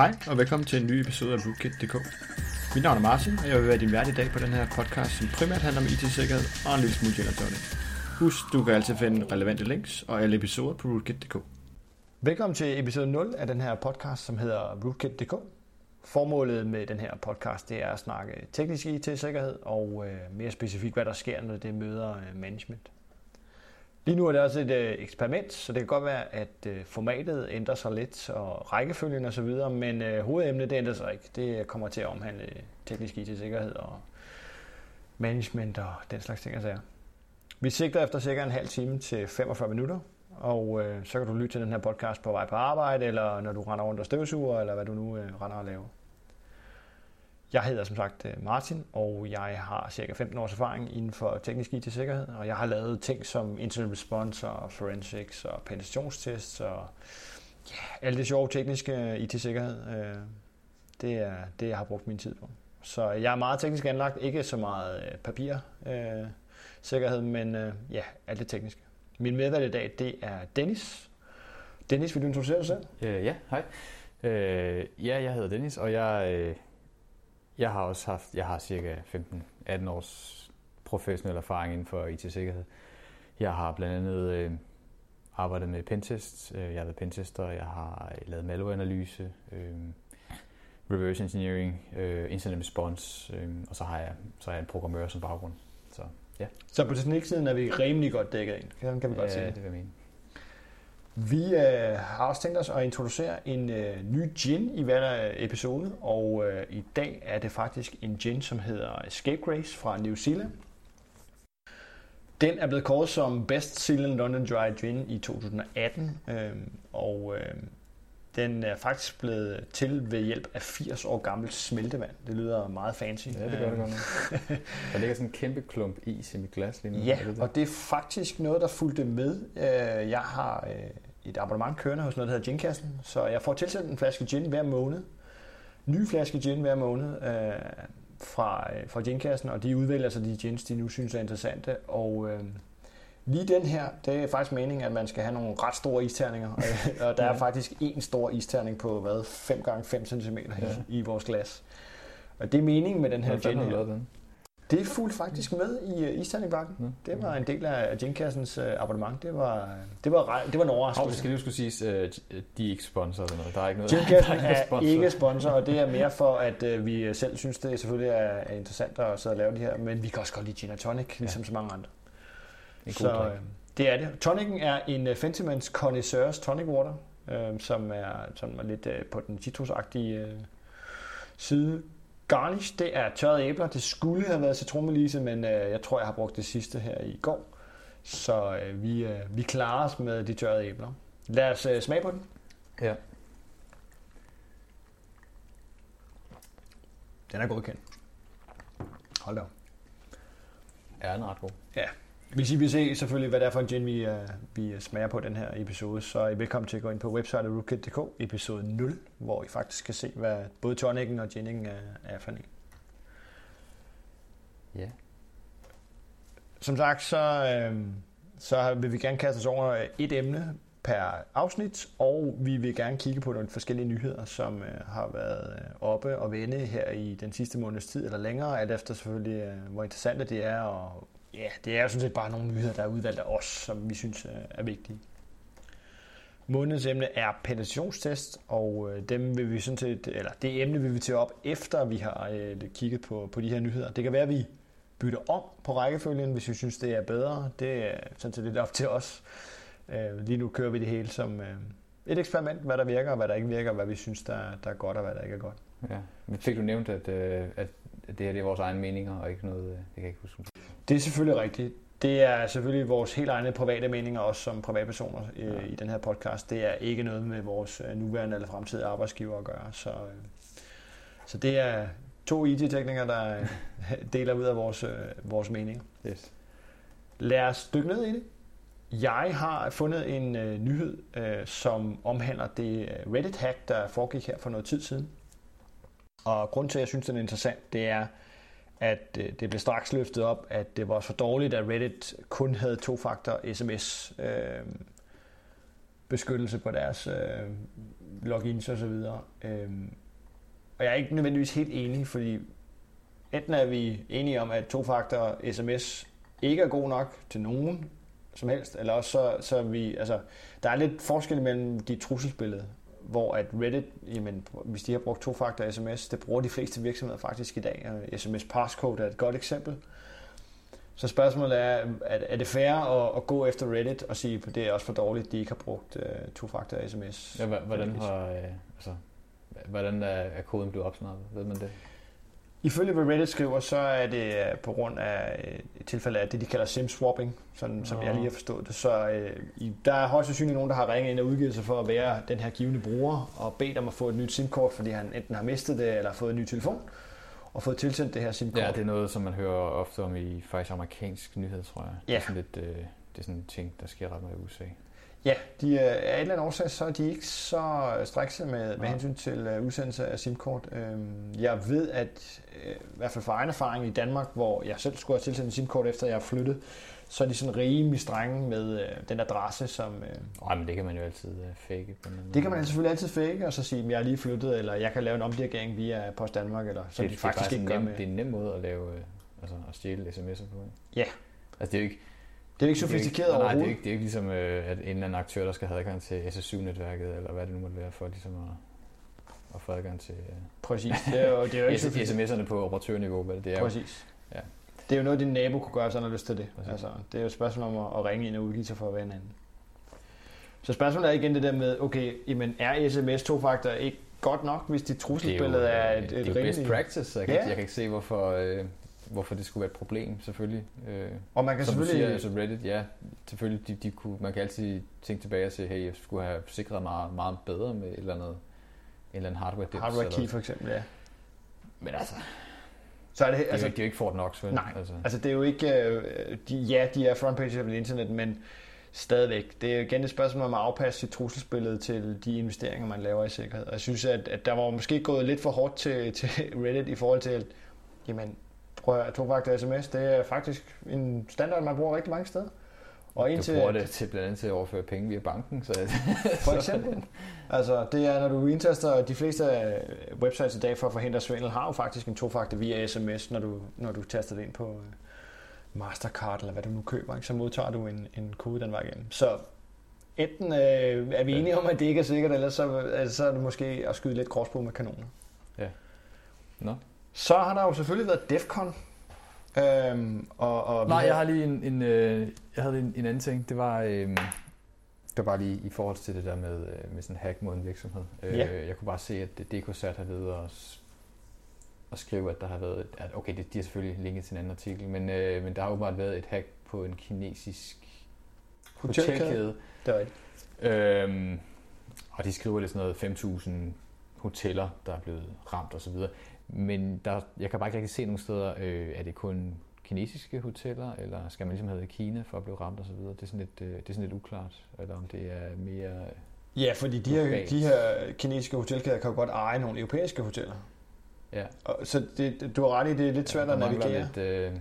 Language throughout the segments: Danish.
Hej og velkommen til en ny episode af Rootkit.dk. Mit navn er Martin, og jeg vil være din vært i dag på den her podcast, som primært handler om IT-sikkerhed og en lille smule gin Husk, du kan altid finde relevante links og alle episoder på Rootkit.dk. Velkommen til episode 0 af den her podcast, som hedder Rootkit.dk. Formålet med den her podcast det er at snakke teknisk IT-sikkerhed og øh, mere specifikt, hvad der sker, når det møder øh, management. Lige nu er det også et øh, eksperiment, så det kan godt være, at øh, formatet ændrer sig lidt, og rækkefølgen osv., men øh, hovedemnet det ændrer sig ikke. Det kommer til at omhandle teknisk IT-sikkerhed og management og den slags ting Altså. Vi sigter efter cirka en halv time til 45 minutter, og øh, så kan du lytte til den her podcast på vej på arbejde, eller når du render rundt og støvsuger, eller hvad du nu øh, render og laver. Jeg hedder som sagt øh, Martin, og jeg har cirka 15 års erfaring inden for teknisk IT-sikkerhed, og jeg har lavet ting som incident response og forensics og penetrationstests og ja, alt det sjove tekniske øh, IT-sikkerhed. Øh, det er det, jeg har brugt min tid på. Så jeg er meget teknisk anlagt, ikke så meget øh, papir sikkerhed, men ja, alt det tekniske. Min medvært i dag, det er Dennis. Dennis, vil du introducere dig selv? Uh, ja, hej. Uh, ja, jeg hedder Dennis, og jeg uh jeg har også haft, jeg har cirka 15-18 års professionel erfaring inden for IT-sikkerhed. Jeg har blandt andet øh, arbejdet med pentest, øh, jeg har været pentester, jeg har lavet malwareanalyse, øh, reverse engineering, øh, incident response, øh, og så har, jeg, så er jeg en programmør som baggrund. Så, ja. så på tekniksiden er vi rimelig godt dækket ind, kan, kan vi godt ja, sige. det vil jeg mene. Vi øh, har også tænkt os at introducere en øh, ny gin i hver øh, episode, og øh, i dag er det faktisk en gin, som hedder Escape Grace fra New Zealand. Den er blevet kåret som Best Zealand London Dry Gin i 2018, øh, og øh, den er faktisk blevet til ved hjælp af 80 år gammelt smeltevand. Det lyder meget fancy. Ja, det gør det godt Der ligger sådan en kæmpe klump is i mit glas lige nu. Ja, det og det er faktisk noget, der fulgte med. Øh, jeg har øh, et abonnement kørende hos noget, der hedder Ginkassen, så jeg får tilsendt en flaske gin hver måned. Ny flaske gin hver måned øh, fra, fra Ginkassen, og de udvælger så de gins, de nu synes er interessante. Og øh, Lige den her, det er faktisk meningen, at man skal have nogle ret store isterninger. og der er faktisk en stor isterning på, hvad, 5 gange 5 cm ja. i vores glas. Og det er meningen med den her gin her. Den? Det fulgte faktisk med i uh, isterningbakken. Ja. Det var en del af Ginkassens uh, abonnement. Det var, det var, det var en overraskelse. Oh, skal lige skulle sige, de er ikke sponsor eller noget. Der er ikke noget. Ginkassen er, er sponsor. ikke sponsor, og det er mere for, at vi selv synes, det selvfølgelig er, er interessant at sidde og lave det her. Men vi kan også godt lide gin og tonic, ligesom ja. så mange andre. En så øh, det er det. Tonicen er en uh, Fentimans Connoisseurs Tonic Water, øh, som, er, som er lidt øh, på den citrusagtige øh, side. Garnish, det er tørrede æbler. Det skulle have været citronmelise, men øh, jeg tror, jeg har brugt det sidste her i går. Så øh, vi, øh, vi klarer os med de tørrede æbler. Lad os øh, smage på den. Ja. Den er godkendt. Hold da. Er den ret god? Ja, hvis I vil se selvfølgelig, hvad det er for en gin, vi, uh, vi smager på den her episode, så er I velkommen til at gå ind på websitet rootkit.dk, episode 0, hvor I faktisk kan se, hvad både tonicen og ginningen er, er for en. Ja. Som sagt, så, øh, så vil vi gerne kaste os over et emne per afsnit, og vi vil gerne kigge på nogle forskellige nyheder, som øh, har været øh, oppe og vende her i den sidste måneds tid eller længere, alt efter selvfølgelig, øh, hvor interessante det er, og ja, det er jo sådan set bare nogle nyheder, der er udvalgt af os, som vi synes øh, er vigtige. Månedens emne er penetrationstest, og øh, dem vil vi sådan set, eller det emne vil vi tage op, efter vi har øh, kigget på, på de her nyheder. Det kan være, at vi bytter om på rækkefølgen, hvis vi synes, det er bedre. Det er sådan set lidt op til os. Lige nu kører vi det hele som et eksperiment, hvad der virker og hvad der ikke virker, hvad vi synes, der, der er godt og hvad der ikke er godt. Ja, men fik du nævnt, at, at det her det er vores egne meninger og ikke noget, jeg kan ikke huske. Det er selvfølgelig rigtigt. Det er selvfølgelig vores helt egne private meninger, også som privatpersoner øh, ja. i den her podcast. Det er ikke noget med vores øh, nuværende eller fremtidige arbejdsgiver at gøre. Så, øh, så det er to IT-teknikere, der deler ud af vores, vores meninger. Yes. Lad os dykke ned i det. Jeg har fundet en øh, nyhed, øh, som omhandler det Reddit-hack, der foregik her for noget tid siden. Og grund til, at jeg synes, den er interessant, det er, at øh, det blev straks løftet op, at det var for dårligt, at Reddit kun havde to-faktor sms øh, beskyttelse på deres øh, logins og så videre. Øhm, og jeg er ikke nødvendigvis helt enig, fordi enten er vi enige om, at to-faktor sms ikke er god nok til nogen som helst, eller også så, så er vi, altså, der er lidt forskel mellem de trusselsbillede, hvor at Reddit, jamen, hvis de har brugt to-faktor sms, det bruger de fleste virksomheder faktisk i dag. SMS passcode er et godt eksempel. Så spørgsmålet er, er det fair at, at gå efter Reddit og sige, at det er også for dårligt, at de ikke har brugt uh, to-faktor sms? Ja, hvordan, har, uh, altså, hvordan er, er koden blevet opsnappet? Ved man det? Ifølge hvad Reddit skriver, så er det øh, på grund af et tilfælde af det, de kalder sim-swapping, sådan, som jeg lige har forstået det. Så øh, der er højst sandsynligt nogen, der har ringet ind og udgivet sig for at være den her givende bruger og bedt om at få et nyt SIM-kort, fordi han enten har mistet det eller fået en ny telefon og fået tilsendt det her SIM-kort. Ja, det er noget, som man hører ofte om i faktisk amerikansk nyhed, tror jeg. Ja. Det er sådan lidt, øh, det er sådan en ting, der sker ret meget i USA. Ja, de, er, af en eller anden årsag, så er de ikke så strikse med, med hensyn til uh, udsendelse af SIM-kort. Øhm, jeg ved, at uh, i hvert fald fra egen erfaring i Danmark, hvor jeg selv skulle have tilsendt en SIM-kort efter jeg er flyttet, så er de sådan rimelig strenge med uh, den adresse, som... Uh, Nej, men det kan man jo altid uh, fake. På det kan man selvfølgelig altid fake, og så sige, at jeg er lige flyttet, eller jeg kan lave en omdirigering via Post Danmark, eller så det, de faktisk det ikke gør nem, med. Det er en nem måde at lave, uh, altså at stjæle sms'er på. Ja. Altså det er jo ikke, det er ikke sofistikeret overhovedet. Nej, det er ikke, det er ikke ligesom, øh, at en eller anden aktør, der skal have adgang til SSU-netværket, eller hvad det nu måtte være, for ligesom at, at få adgang til... Øh, Præcis. Det er jo, det er jo ikke SMS'erne på operatørniveau, hvad det er. Præcis. Ja. Det er jo noget, din nabo kunne gøre, hvis han har lyst til det. Altså, det er jo et spørgsmål om at, ringe ind og udgive sig for at være en anden. Så spørgsmålet er igen det der med, okay, jamen er sms to-faktor ikke godt nok, hvis dit trusselsbillede er, er et, et Det er best practice, jeg kan, ja. jeg kan ikke se, hvorfor... Øh, hvorfor det skulle være et problem, selvfølgelig. Øh, og man kan som selvfølgelig... Siger, altså Reddit, ja, selvfølgelig, de, de kunne, man kan altid tænke tilbage og sige, hey, jeg skulle have sikret mig meget bedre med et eller andet, en eller anden hardware dips. Hardware key for eksempel, ja. Men altså, så er det, altså, det, er jo, det er jo ikke Fort Knox, vel? Nej, altså. altså det er jo ikke, øh, de, ja, de er front page på internet, men stadigvæk. Det er igen et spørgsmål om at afpasse sit trusselsbillede til de investeringer, man laver i sikkerhed. Og jeg synes, at, at der var måske gået lidt for hårdt til, til Reddit i forhold til, at jamen, prøv at to-faktor sms, det er faktisk en standard, man bruger rigtig mange steder. Og indtil, du bruger det til blandt andet til at overføre penge via banken. Så for eksempel. altså, det er, når du indtaster de fleste websites i dag for at forhindre svindel, har jo faktisk en to-faktor via sms, når du, når du taster det ind på øh, Mastercard, eller hvad du nu køber, ikke? så modtager du en, en kode den vej igennem. Så enten øh, er vi enige om, at det ikke er sikkert, eller så, altså, så er det måske at skyde lidt crossbow med kanoner. Ja. Nå. Så har der jo selvfølgelig været DEFCON. Øhm, og, og Nej, jeg har lige en, en øh, jeg havde en, en anden ting. Det var, øh, det var lige i forhold til det der med, øh, med sådan hack mod en virksomhed. Øh, ja. Jeg kunne bare se, at DKSAT har ved at, at skrive, at der har været, at okay, det, de har selvfølgelig linket til en anden artikel, men, øh, men der har åbenbart været et hack på en kinesisk hotelkæde. Det er rigtigt. Øhm, og de skriver det sådan noget 5.000 hoteller, der er blevet ramt osv. Men der, jeg kan bare ikke rigtig se nogen steder, øh, er det kun kinesiske hoteller, eller skal man ligesom have i Kina for at blive ramt osv.? Det er sådan lidt, øh, det er sådan lidt uklart, eller om det er mere... Ja, fordi de her, de her kinesiske hotelkæder kan jo godt eje nogle europæiske hoteller. Ja. Og, så det, du har ret i, det er lidt svært ja, at navigere. Lidt, øh,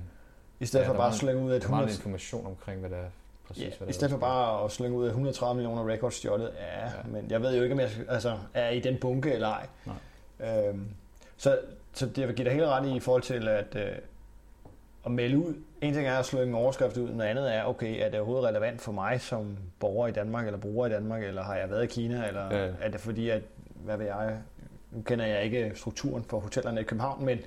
I stedet ja, for bare at slænge ud af 100... information omkring, hvad der er præcis, ja, hvad I stedet for bare at slynge ud af 130 millioner records stjålet, ja, ja, men jeg ved jo ikke, om jeg altså, er i den bunke eller ej. Nej. Øhm, så, så det vil give dig helt ret i, i forhold til at, øh, at melde ud. En ting er at slå en overskrift ud, noget andet er, okay, er det overhovedet relevant for mig som borger i Danmark, eller bruger i Danmark, eller har jeg været i Kina, eller ja. er det fordi, at, hvad ved jeg, nu kender jeg ikke strukturen for hotellerne i København, men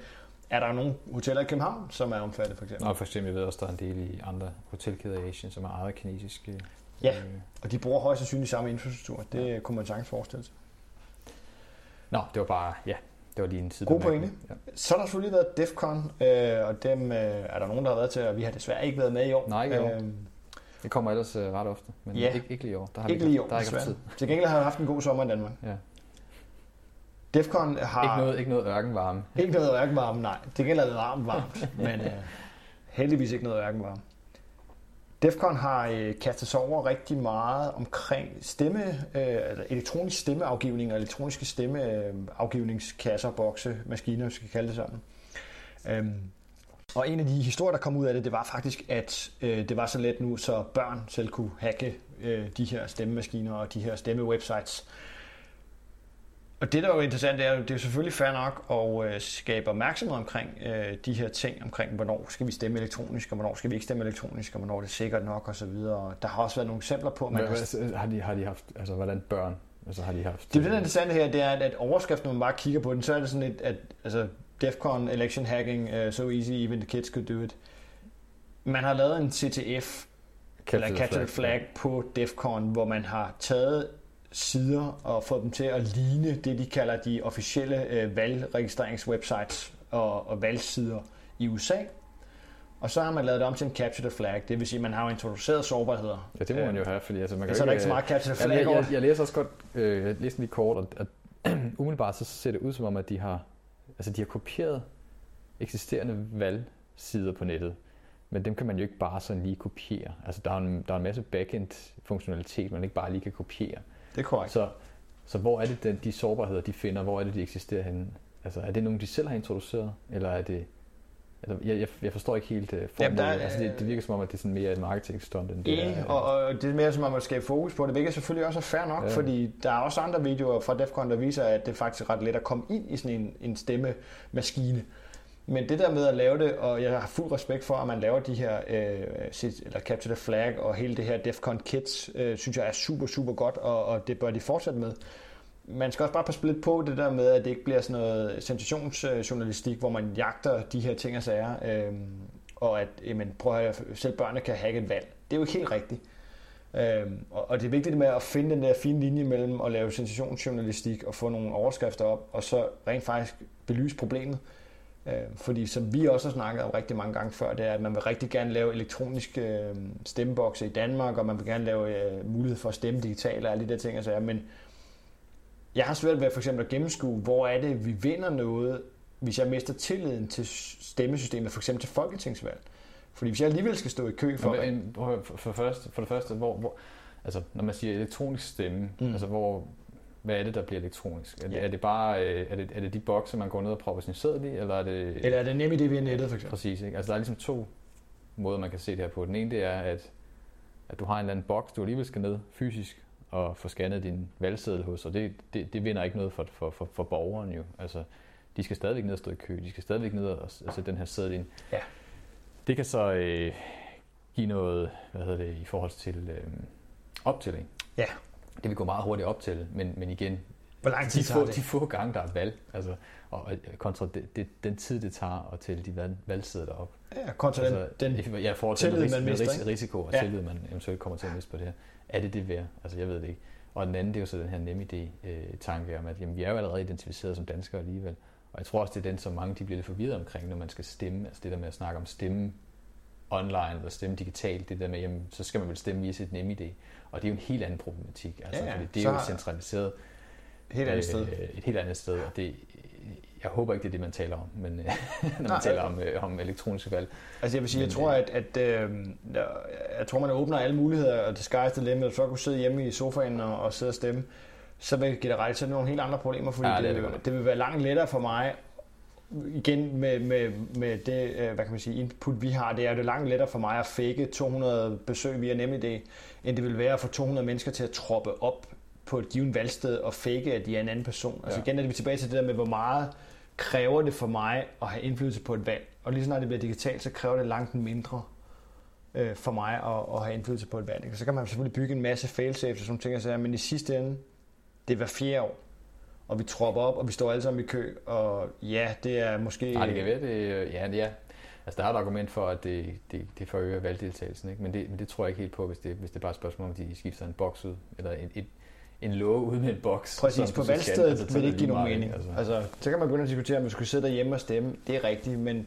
er der nogle hoteller i København, som er omfattet for eksempel? Nå, for eksempel, jeg ved også, der er en del i andre hotelkæder i Asien, som er ejet kinesiske. Ja, øh, og de bruger højst sandsynligt samme infrastruktur. Det ja. kunne man sagtens forestille sig. Nå, det var bare, ja, det var lige en side. God pointe. Ja. Så har der selvfølgelig været DEFCON, øh, og dem øh, er der nogen, der har været til, og vi har desværre ikke været med i år. Nej, ikke i år. Øh, det kommer ellers øh, ret ofte, men ja. ikke, ikke lige i år. Der har ikke lige i år, der er ikke tid. Til gengæld har jeg haft en god sommer i Danmark. Ja. DEFCON har... Ikke noget, ikke noget ørkenvarme. Ikke noget ørkenvarme, nej. Det gælder lidt varmt varmt, men øh, heldigvis ikke noget ørkenvarme. Defcon har øh, kastet sig over rigtig meget omkring stemme, øh, altså elektronisk stemmeafgivning og elektroniske stemmeafgivningskasser, øh, bokse, maskiner, hvis vi skal kalde det sådan. Øhm, og en af de historier, der kom ud af det, det var faktisk, at øh, det var så let nu, så børn selv kunne hacke øh, de her stemmemaskiner og de her stemmewebsites. Og det, der er jo interessant, det er, det er jo selvfølgelig fair nok at øh, skabe opmærksomhed omkring øh, de her ting, omkring hvornår skal vi stemme elektronisk, og hvornår skal vi ikke stemme elektronisk, og hvornår det er sikkert nok osv. Der har også været nogle eksempler på, man har... har, de, har de haft, altså hvordan børn, altså har de haft... Det, det, der er interessant her, det er, at, at overskriften, når man bare kigger på den, så er det sådan et, at altså, DEFCON election hacking, uh, so easy, even the kids could do it. Man har lavet en CTF, Capture eller Capture Flag, flag på DEFCON, hvor man har taget sider og fået dem til at ligne det, de kalder de officielle øh, valgregistreringswebsites og, og valgsider i USA. Og så har man lavet det om til en capture the flag, det vil sige, at man har jo introduceret sårbarheder. Ja, det må man jo have, fordi altså, man kan så er der ikke så meget capture the flag jeg, jeg, jeg, læser også godt, øh, jeg læser lige kort, og at, umiddelbart så ser det ud som om, at de har, altså, de har kopieret eksisterende valgsider på nettet. Men dem kan man jo ikke bare sådan lige kopiere. Altså, der er en, der er en masse backend funktionalitet, man ikke bare lige kan kopiere. Det er korrekt. Så, så hvor er det, den, de sårbarheder, de finder? Hvor er det, de eksisterer henne? Altså, er det nogen, de selv har introduceret? Eller er det... Altså, jeg, jeg, jeg forstår ikke helt uh, formålet. Ja, altså, det, det virker som om, at det er sådan mere et marketing stunt end det er, og, og, det er mere som om at skabe fokus på det, hvilket selvfølgelig også er fair nok, ja. fordi der er også andre videoer fra DEFCON, der viser, at det faktisk er ret let at komme ind i sådan en, en stemmemaskine. Men det der med at lave det, og jeg har fuld respekt for, at man laver de her, øh, eller Capture the Flag og hele det her DEFCON Kits, øh, synes jeg er super, super godt, og, og det bør de fortsætte med. Man skal også bare passe lidt på det der med, at det ikke bliver sådan noget sensationsjournalistik, hvor man jagter de her ting og sager, øh, og at jamen, prøv at høre, selv børnene kan hacke et valg. Det er jo ikke helt rigtigt. Øh, og, og det er vigtigt med at finde den der fine linje mellem at lave sensationsjournalistik og få nogle overskrifter op, og så rent faktisk belyse problemet. Øh, fordi som vi også har snakket om rigtig mange gange før, det er, at man vil rigtig gerne lave elektroniske øh, stemmebokse i Danmark, og man vil gerne lave øh, mulighed for at stemme digitalt og alle de der ting. Altså, men jeg har svært ved for eksempel at gennemskue, hvor er det, vi vinder noget, hvis jeg mister tilliden til stemmesystemet, for eksempel til folketingsvalg. Fordi hvis jeg alligevel skal stå i kø for... Men, for, for, første, for det første, hvor, hvor, altså, når man siger elektronisk stemme, mm. altså hvor, hvad er det, der bliver elektronisk? Er, ja. det, er det bare øh, er det, er det de bokse, man går ned og propper sin sædel i? Eller er det, eller er det nemt i det via nettet, for eksempel? Præcis. Ikke? Altså, der er ligesom to måder, man kan se det her på. Den ene, det er, at, at du har en eller anden boks, du alligevel skal ned fysisk og få scannet din valgseddel hos, og det, det, det vinder ikke noget for, for, for, for borgeren jo. Altså, de skal stadigvæk ned og stå i kø, de skal stadigvæk ned og, og sætte den her seddel ind. Ja. Det kan så øh, give noget, hvad hedder det, i forhold til øh, optælling. Ja det vil gå meget hurtigt op til, men, men igen, hvor lang tid de, få, det? de få gange, der er valg, altså, og kontra det, det, den tid, det tager at tælle de valg, valgsider op. Ja, kontra altså, den, den ja, for tillid, man mister, ris- risiko og ja. tillid, man eventuelt kommer til at miste på det her. Er det det værd? Altså, jeg ved det ikke. Og den anden, det er jo så den her nemme idé-tanke om, at jamen, vi er jo allerede identificeret som danskere alligevel. Og jeg tror også, det er den, som mange de bliver lidt forvirret omkring, når man skal stemme. Altså det der med at snakke om stemme online eller stemme digitalt, det der med, jamen, så skal man vel stemme via sit nemme idé. Og det er jo en helt anden problematik. Altså, ja, ja. Det er så jo centraliseret helt andet sted. Øh, et helt andet sted. Og det, jeg håber ikke, det er det, man taler om, men øh, når man Nej, taler om, øh, om elektroniske valg. Altså jeg vil sige, men, jeg tror, at, at øh, jeg tror, man åbner alle muligheder, og det sky's the limit, så du sidde hjemme i sofaen og, og sidde og stemme, så vil give dig ret til nogle helt andre problemer, fordi ja, det, det, det, det vil være langt lettere for mig igen med, med, med det, øh, hvad kan man sige, input vi har, det er det langt lettere for mig at fake 200 besøg via NemID, end det vil være at få 200 mennesker til at troppe op på et givet valgsted og fake, at de er en anden person. Altså ja. igen er det vi tilbage til det der med, hvor meget kræver det for mig at have indflydelse på et valg. Og lige snart det bliver digitalt, så kræver det langt mindre øh, for mig at, at have indflydelse på et valg. Så kan man selvfølgelig bygge en masse failsafes og sådan ting, så, men i sidste ende, det er hver fjerde år og vi tropper op, og vi står alle sammen i kø, og ja, det er måske... Nej, det kan være, det, ja, ja. Altså, der er et argument for, at det, det, det forøger valgdeltagelsen, ikke? Men, det, men det tror jeg ikke helt på, hvis det, hvis det er bare et spørgsmål om, de skifter en boks ud, eller en, et, en låge ud med en boks. Præcis, på valgstedet altså, vil det ikke give nogen mening. Altså. altså, så kan man begynde at diskutere, om vi skulle sidde derhjemme og stemme. Det er rigtigt, men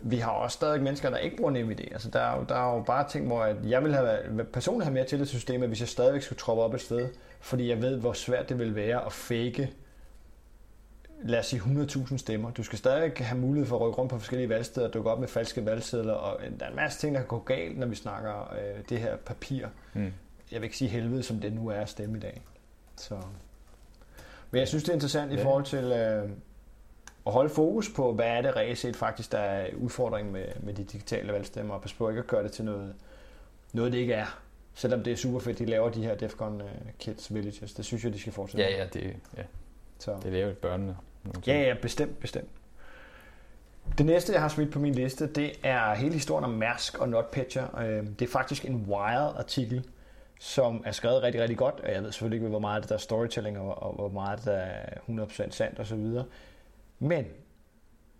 vi har også stadig mennesker, der ikke bruger NemID. Altså, der, er jo, der er jo bare ting, hvor jeg vil have, personligt have mere til det system, hvis jeg stadigvæk skulle troppe op et sted, fordi jeg ved, hvor svært det vil være at fake lad os sige 100.000 stemmer. Du skal stadig have mulighed for at rykke rundt på forskellige valgsteder, dukke op med falske valgsedler, og der er en masse ting, der kan gå galt, når vi snakker øh, det her papir. Mm. Jeg vil ikke sige helvede, som det nu er at stemme i dag. Så. Men jeg synes, det er interessant ja. i forhold til øh, at holde fokus på, hvad er det reelt set faktisk, der er udfordringen med, med de digitale valgstemmer, og pas på ikke at gøre det til noget, noget det ikke er. Selvom det er super fedt, de laver de her DEFCON uh, Kids Villages. Det synes jeg, de skal fortsætte. Ja, ja, det, ja Så. Det laver børnene. Ja, ja, bestemt, bestemt. Det næste, jeg har smidt på min liste, det er hele historien om Mærsk og NotPetya. Øhm, det er faktisk en Wired-artikel, som er skrevet rigtig, rigtig godt. Jeg ved selvfølgelig ikke, hvor meget det der er storytelling, og hvor meget det er 100% sandt osv. Men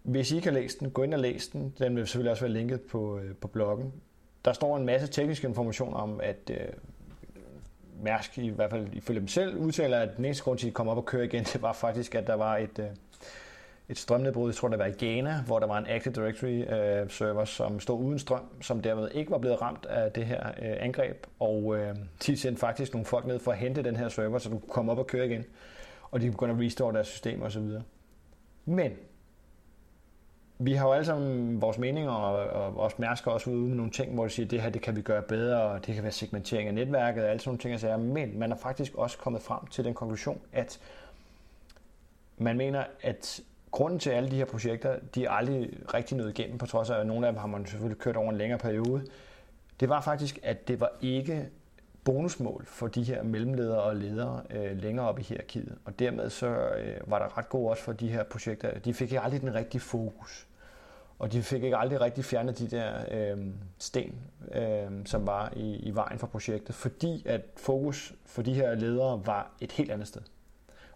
hvis I ikke har læst den, gå ind og læs den. Den vil selvfølgelig også være linket på, øh, på bloggen. Der står en masse tekniske information om, at øh, Mærsk, i hvert fald ifølge dem selv, udtaler, at den eneste grund til, at de kom op og køre igen, det var faktisk, at der var et, øh, et strømnedbrud, jeg tror det var i Ghana, hvor der var en Active Directory øh, server, som stod uden strøm, som dermed ikke var blevet ramt af det her øh, angreb. Og øh, de sendte faktisk nogle folk ned for at hente den her server, så du kunne komme op og køre igen. Og de kunne at restore deres system osv. Men vi har jo alle sammen vores meninger, og, og også Mærsk også ude med nogle ting, hvor de siger, at det her det kan vi gøre bedre, og det kan være segmentering af netværket og alle sådan nogle ting. sager. men man er faktisk også kommet frem til den konklusion, at man mener, at grunden til alle de her projekter, de er aldrig rigtig nået igennem, på trods af, at nogle af dem har man selvfølgelig kørt over en længere periode, det var faktisk, at det var ikke bonusmål for de her mellemledere og ledere øh, længere op i hierarkiet. Og dermed så øh, var der ret god også for de her projekter. De fik ikke aldrig den rigtige fokus. Og de fik ikke aldrig rigtig fjernet de der øh, sten, øh, som var i, i vejen for projektet, fordi at fokus for de her ledere var et helt andet sted.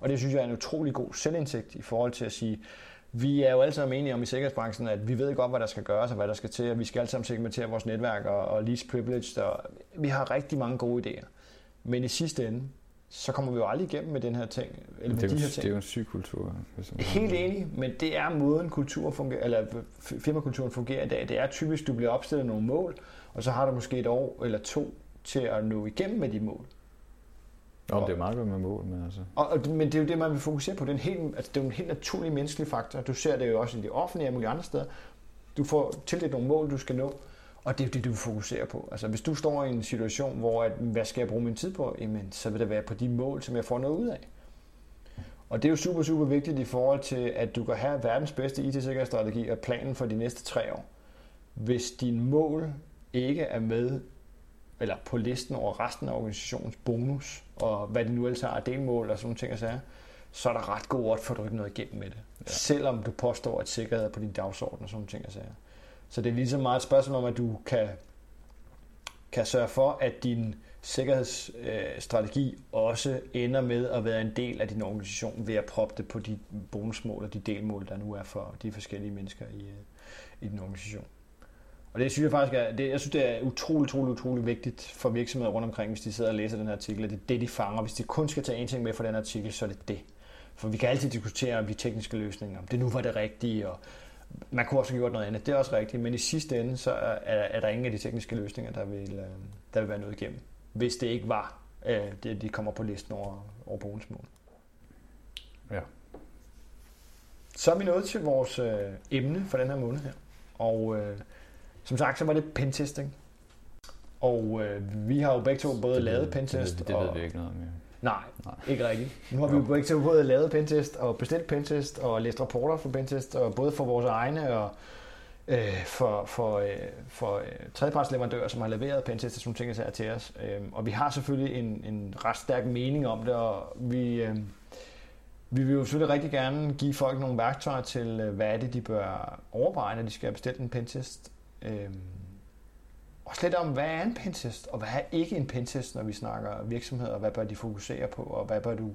Og det synes jeg er en utrolig god selvindsigt i forhold til at sige, vi er jo alle sammen enige om i sikkerhedsbranchen, at vi ved godt, hvad der skal gøres og hvad der skal til, og vi skal alle sammen segmentere vores netværk og, og least privileged, og vi har rigtig mange gode idéer. Men i sidste ende, så kommer vi jo aldrig igennem med den her ting. Eller med det, er de jo, her ting. det er jo en syg kultur. Helt enig, men det er måden kultur fungerer, eller firmakulturen fungerer i dag. Det er typisk, du bliver opstillet nogle mål, og så har du måske et år eller to til at nå igennem med de mål. Nå, det er meget godt med mål, men altså... Og, og, men det er jo det, man vil fokusere på. Det er, en helt, altså, det er jo en helt naturlig menneskelig faktor. Du ser det jo også i det offentlige og mulige andre steder. Du får tildelt nogle mål, du skal nå, og det er jo det, du vil fokusere på. Altså, hvis du står i en situation, hvor at, hvad skal jeg bruge min tid på, jamen, så vil det være på de mål, som jeg får noget ud af. Og det er jo super, super vigtigt i forhold til, at du kan have verdens bedste IT-sikkerhedsstrategi og planen for de næste tre år. Hvis dine mål ikke er med eller på listen over resten af organisationens bonus, og hvad de nu ellers har af delmål og sådan nogle ting og sager, så er der ret god ord for, at du ikke noget igennem med det. Ja. Selvom du påstår, at sikkerhed er på din dagsorden og sådan nogle ting og sager. Så det er ligesom meget et spørgsmål om, at du kan, kan sørge for, at din sikkerhedsstrategi også ender med at være en del af din organisation ved at proppe det på de bonusmål og de delmål, der nu er for de forskellige mennesker i, i din organisation. Og det synes jeg faktisk er, det, jeg synes, det er utrolig, utrolig, utrolig vigtigt for virksomheder rundt omkring, hvis de sidder og læser den her artikel, at det er det, de fanger. Hvis de kun skal tage en ting med fra den artikel, så er det det. For vi kan altid diskutere om de tekniske løsninger, om det nu var det rigtige, og man kunne også have gjort noget andet. Det er også rigtigt, men i sidste ende, så er, er der ingen af de tekniske løsninger, der vil, øh, der vil være noget igennem. Hvis det ikke var, øh, det, de kommer på listen over, over bonusmål. Ja. Så er vi nået til vores øh, emne for den her måned her. Og øh, som sagt, så var det pentesting. Og øh, vi har jo begge to både det lavet pentest det, det, det ved vi ikke noget om. Ja. Nej, Nej, ikke rigtigt. Nu har vi jo begge to både lavet pentest og bestilt pentest og læst rapporter for pentest, og både for vores egne og øh, for, for, øh, for øh, tredjepartsleverandører, som har leveret pentest og sådan ting her til os. Øh, og vi har selvfølgelig en, en ret stærk mening om det, og vi, øh, vi vil jo selvfølgelig rigtig gerne give folk nogle værktøjer til, øh, hvad er det, de bør overveje, når de skal bestilt en pentest. Øhm, også lidt om, hvad er en pentest, og hvad er ikke en pentest, når vi snakker virksomheder, og hvad bør de fokusere på, og hvad bør du...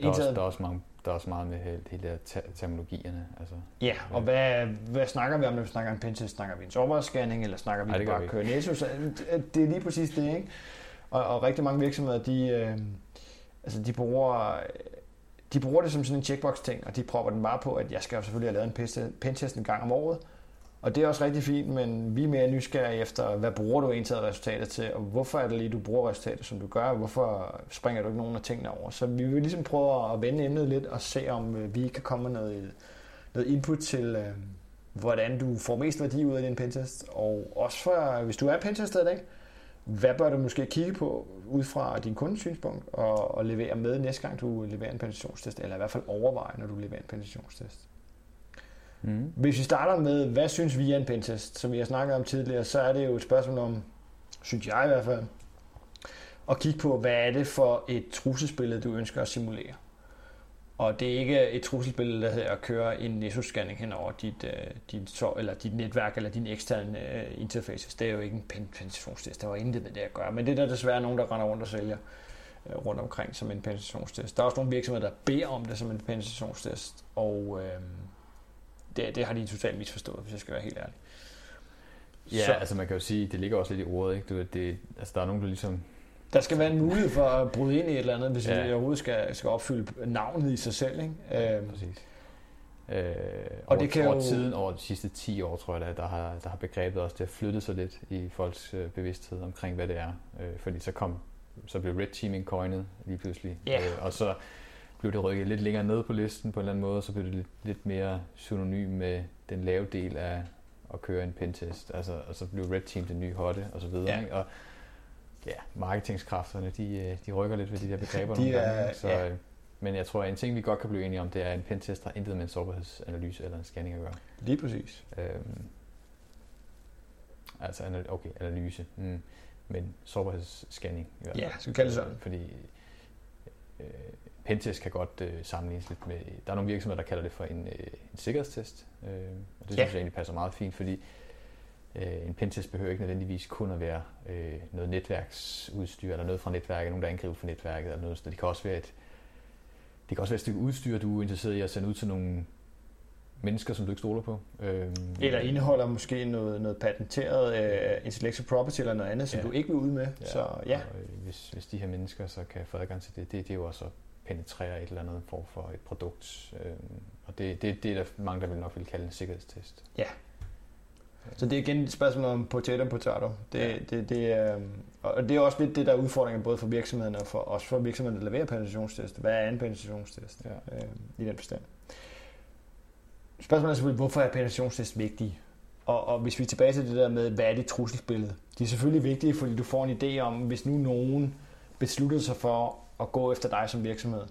Der er, også, der er også, mange, der er også meget med hele, hele terminologierne. Altså, ja, og hvad, hvad snakker vi om, når vi snakker en pentest? Snakker vi en sårbarhedsscanning, eller snakker vi Ej, bare køre Nessus? Det er lige præcis det, ikke? Og, og rigtig mange virksomheder, de, øh, altså de bruger de bruger det som sådan en checkbox-ting, og de propper den bare på, at jeg skal selvfølgelig have lavet en pentest en gang om året, og det er også rigtig fint, men vi er mere nysgerrige efter, hvad bruger du egentlig resultatet til, og hvorfor er det lige, du bruger resultatet, som du gør, og hvorfor springer du ikke nogen af tingene over. Så vi vil ligesom prøve at vende emnet lidt og se, om øh, vi kan komme med noget, øh, noget input til, øh, hvordan du får mest værdi ud af din pentest. Og også for, hvis du er pentester i dag, hvad bør du måske kigge på ud fra din kundesynspunkt og, og levere med næste gang, du leverer en penetrationstest, eller i hvert fald overveje, når du leverer en penetrationstest. Mm. Hvis vi starter med, hvad synes vi er en pentest, som vi har snakket om tidligere, så er det jo et spørgsmål om, synes jeg i hvert fald, at kigge på, hvad er det for et trusselsbillede, du ønsker at simulere. Og det er ikke et trusselsbillede, der hedder at køre en Nessus-scanning hen over dit, øh, uh, dit, så, eller dit netværk eller din eksterne øh, uh, interfaces. Det er jo ikke en penetrationstest. Der var intet med det at gøre. Men det er der desværre nogen, der render rundt og sælger uh, rundt omkring som en penetrationstest. Der er også nogle virksomheder, der beder om det som en penetrationstest. Og uh, det, det har de totalt misforstået, hvis jeg skal være helt ærlig. Ja, så. altså man kan jo sige, det ligger også lidt i ordet, ikke? Det, det, altså der er nogen, der ligesom der skal være en mulighed for at bryde ind i et eller andet, hvis ja. vi overhovedet skal, skal opfylde navnet i sig selv. Ikke? Ja, øhm, præcis. Øh, og over, det kan over jo... tiden, over de sidste 10 år, tror jeg, der, der, har, der har begrebet også, det har flyttet sig lidt i folks øh, bevidsthed omkring, hvad det er. Øh, fordi så kom, så blev red teaming coinet lige pludselig. Yeah. Øh, og så blev det rykket lidt længere ned på listen på en eller anden måde, og så blev det lidt, lidt mere synonym med den lave del af at køre en pentest. Altså, og så blev red team den nye hotte, og så videre. Yeah. Ikke? Og, ja, marketingskræfterne, de, øh, de rykker lidt ved de der begreber de nogle gange. Så, ja. Øh, men jeg tror, at en ting, vi godt kan blive enige om, det er, at en pentest har intet med en sårbarhedsanalyse eller en scanning at gøre. Lige præcis. Øhm, altså, okay, analyse. Mm. Men sårbarhedsscanning. I hvert fald. Ja, så kan det sådan. Fordi øh, pentest kan godt øh, sammenlignes lidt med... Der er nogle virksomheder, der kalder det for en, øh, en sikkerhedstest. Øh, og det ja. synes jeg egentlig passer meget fint, fordi Øh, en pentest behøver ikke nødvendigvis kun at være øh, noget netværksudstyr, eller noget fra netværket, nogen der angriber for netværket, eller noget. Så det kan også være et, det kan også være et stykke udstyr, du er interesseret i at sende ud til nogle mennesker, som du ikke stoler på. Øhm, eller indeholder måske noget, noget patenteret uh, intellectual property eller noget andet, som ja. du ikke vil ud med. Ja. Så, ja. Og, øh, hvis, hvis de her mennesker så kan få adgang til det, det, det er jo også penetrere et eller andet form for et produkt. Øhm, og det, det, det er der mange, der vil nok vil kalde en sikkerhedstest. Ja, så det er igen et spørgsmål om potato og potato. Det, ja. det, det, er, og det er også lidt det, der er udfordringen både for virksomhederne og for, også for virksomhederne, der leverer penetrationstest. Hvad er en penetrationstest ja. øh, i den forstand? Spørgsmålet er selvfølgelig, hvorfor er penetrationstest vigtige? Og, og hvis vi er tilbage til det der med, hvad er det trusselsbillede? De er selvfølgelig vigtige, fordi du får en idé om, hvis nu nogen beslutter sig for at gå efter dig som virksomhed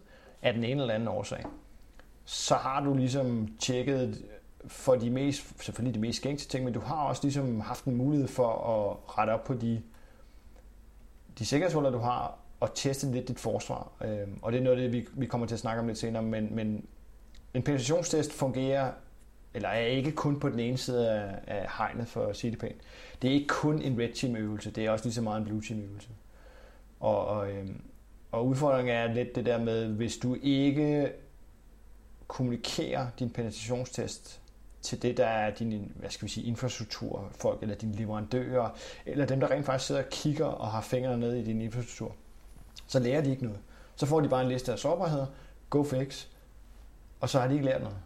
af den ene eller anden årsag, så har du ligesom tjekket for de mest, selvfølgelig de mest gængse ting, men du har også ligesom haft en mulighed for at rette op på de, de sikkerhedshuller, du har, og teste lidt dit forsvar. Øhm, og det er noget det, vi, vi kommer til at snakke om lidt senere, men, men en penetrationstest fungerer, eller er ikke kun på den ene side af, af hegnet for at sige det pænt. Det er ikke kun en red team øvelse, det er også lige så meget en blue team øvelse. Og, og, øhm, og udfordringen er lidt det der med, hvis du ikke kommunikerer din penetrationstest til det, der er din hvad skal vi sige, infrastrukturfolk, eller dine leverandører, eller dem, der rent faktisk sidder og kigger og har fingrene ned i din infrastruktur. Så lærer de ikke noget. Så får de bare en liste af sårbarheder, go fix, og så har de ikke lært noget.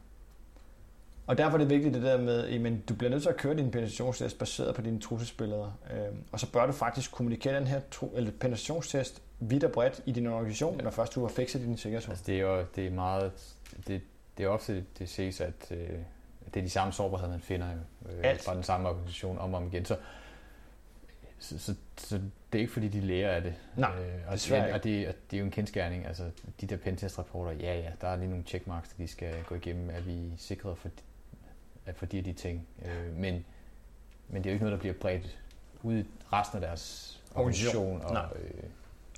Og derfor er det vigtigt det der med, at du bliver nødt til at køre din penetrationstest baseret på dine trusselsbilleder. Øhm, og så bør du faktisk kommunikere den her eller penetrationstest vidt og bredt i din organisation, når først du har fikset din sikkerhedshul. Altså det er jo det er meget, det, det er ofte det ses, at øh, det er de samme sårbarheder, man finder øh, fra den samme organisation om og om igen. Så, så, så, så det er ikke fordi, de lærer af det. Nej, øh, og, det, og, det, og det er jo en kendskærning. Altså, de der pentest-rapporter, ja ja, der er lige nogle checkmarks, de skal gå igennem. Er vi sikret for, for de og de ting? Øh, men, men det er jo ikke noget, der bliver bredt ud i resten af deres organisation. Og, øh,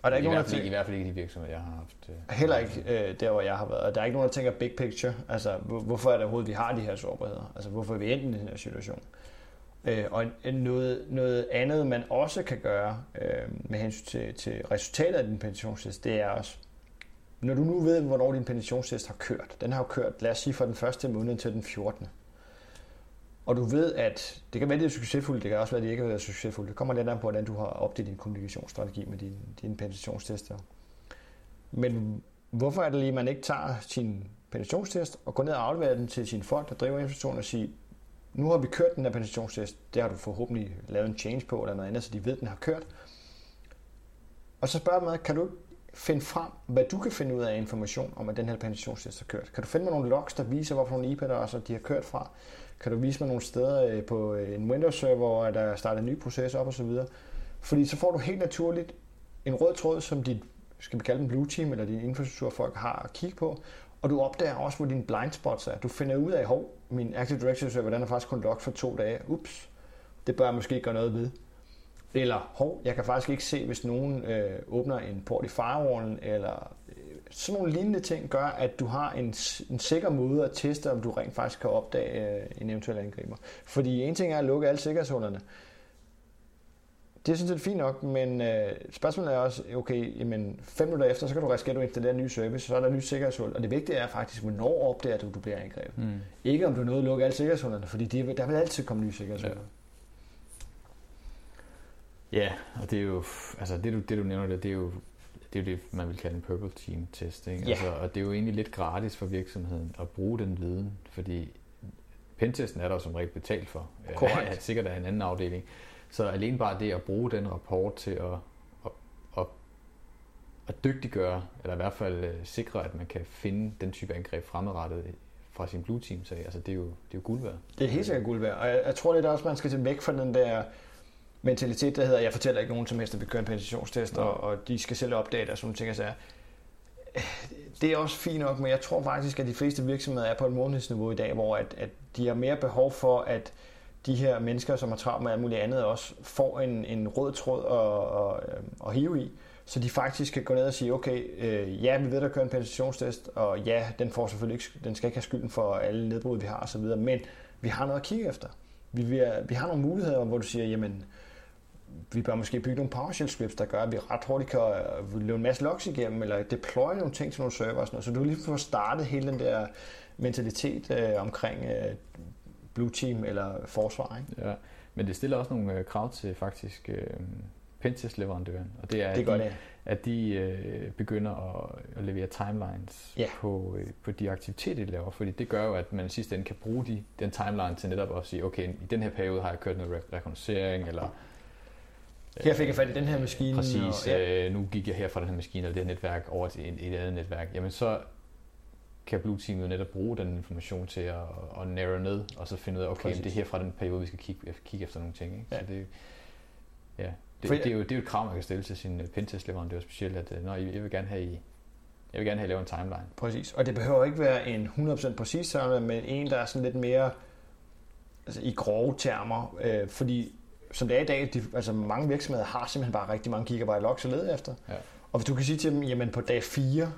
og der er ikke I, nogen, hvert fald, I hvert fald ikke de virksomheder, jeg har haft. Øh, heller ikke øh, der, hvor jeg har været. Der er ikke nogen, der tænker big picture. Altså, hvorfor er det overhovedet, vi har de her sårbarheder? Altså, hvorfor er vi endt i den her situation? Øh, og noget, noget andet, man også kan gøre øh, med hensyn til, til resultatet af din pensionstest, det er også, når du nu ved, hvornår din pensionstest har kørt, den har jo kørt, lad os sige, fra den første måned til den 14 og du ved, at det kan være, at det er succesfuldt, det kan også være, at det ikke har været succesfuldt. Det kommer lidt an på, hvordan du har opdelt din kommunikationsstrategi med din, din penetrationstester. Men hvorfor er det lige, at man ikke tager sin penetrationstest og går ned og afleverer den til sin folk, der driver institutionen og siger, nu har vi kørt den her penetrationstest, det har du forhåbentlig lavet en change på eller noget andet, så de ved, at den har kørt. Og så spørger man, kan du finde frem, hvad du kan finde ud af information om, at den her penetrationstest har kørt? Kan du finde mig nogle logs, der viser, hvorfor nogle IP-adresser de har kørt fra? Kan du vise mig nogle steder øh, på øh, en Windows-server, hvor der starter en ny proces op osv.? Fordi så får du helt naturligt en rød tråd, som dit, skal vi kalde den blue team, eller din infrastrukturfolk har at kigge på, og du opdager også, hvor dine blind spots er. Du finder ud af, hov, min Active Directory server, den er faktisk kun logget for to dage. Ups, det bør jeg måske gøre noget ved. Eller, hov, jeg kan faktisk ikke se, hvis nogen øh, åbner en port i firewallen, eller sådan nogle lignende ting gør, at du har en, en sikker måde at teste, om du rent faktisk kan opdage øh, en eventuel angriber. Fordi en ting er at lukke alle sikkerhedshullerne. Det er sådan set fint nok, men øh, spørgsmålet er også, okay, jamen fem minutter efter, så kan du risikere, at du installerer en ny service, så er der en ny sikkerhedshul. Og det vigtige er faktisk, hvornår opdager du, at du bliver angrebet. Mm. Ikke om du nødt at lukke alle sikkerhedshullerne, fordi det, der vil altid komme nye sikkerhedshuller. Ja. Ja, og det er jo, altså det du, det du nævner der, det er jo det er jo det, man vil kalde en purple team test. Ikke? Ja. Altså, og det er jo egentlig lidt gratis for virksomheden at bruge den viden, fordi pentesten er der som regel betalt for. Korrekt. At sikkert er en anden afdeling. Så alene bare det at bruge den rapport til at, at, at, at dygtiggøre, eller i hvert fald øh, sikre, at man kan finde den type angreb fremadrettet fra sin blue team, så altså, det, er jo, det er jo guld værd. Det er helt sikkert guld værd, og jeg, jeg tror lidt også, man skal til væk fra den der mentalitet, der hedder, jeg fortæller ikke nogen som helst, at vi kører en penetrationstest, ja. og, og de skal selv opdage det og sådan ting. Så det er også fint nok, men jeg tror faktisk, at de fleste virksomheder er på et månedsniveau i dag, hvor at, at de har mere behov for, at de her mennesker, som har travlt med alt muligt andet, også får en, en rød tråd at, at, at hive i. Så de faktisk kan gå ned og sige, okay, øh, ja, vi ved, der kører en penetrationstest, og ja, den, får selvfølgelig ikke, den skal ikke have skylden for alle nedbrud, vi har osv., men vi har noget at kigge efter. Vi, vi, er, vi har nogle muligheder, hvor du siger, jamen, vi bør måske bygge nogle PowerShell scripts, der gør, at vi ret hurtigt kan øh, løbe en masse logs igennem, eller deploye nogle ting til nogle server og sådan noget. Så du lige får startet hele den der mentalitet øh, omkring øh, Blue Team eller forsvar. Ikke? Ja, men det stiller også nogle øh, krav til faktisk øh, pentest-leverandøren, og det er, det at, de, at de øh, begynder at, at levere timelines ja. på, øh, på de aktiviteter, de laver, fordi det gør jo, at man i sidste ende kan bruge de, den timeline til netop at sige, okay, i den her periode har jeg kørt noget rekognoscering, eller her fik jeg fat i den her maskine. Præcis. Og, ja. øh, nu gik jeg her fra den her maskine og det her netværk over til et, et andet netværk. Jamen så kan Blue Team jo netop bruge den information til at, at narrow ned, og så finde ud af, okay, det er her fra den periode, vi skal kigge, kigge efter nogle ting. Ikke? Ja. Så det, ja, det, det, er jo, det er jo et krav, man kan stille til sin pentest leverandør specielt, at øh, når jeg vil gerne have i jeg vil gerne have lavet en timeline. Præcis, og det behøver ikke være en 100% præcis timeline, men en, der er sådan lidt mere altså i grove termer, øh, fordi som det er i dag, de, altså mange virksomheder har simpelthen bare rigtig mange gigabyte logs at lede efter. Ja. Og hvis du kan sige til dem, jamen på dag 4,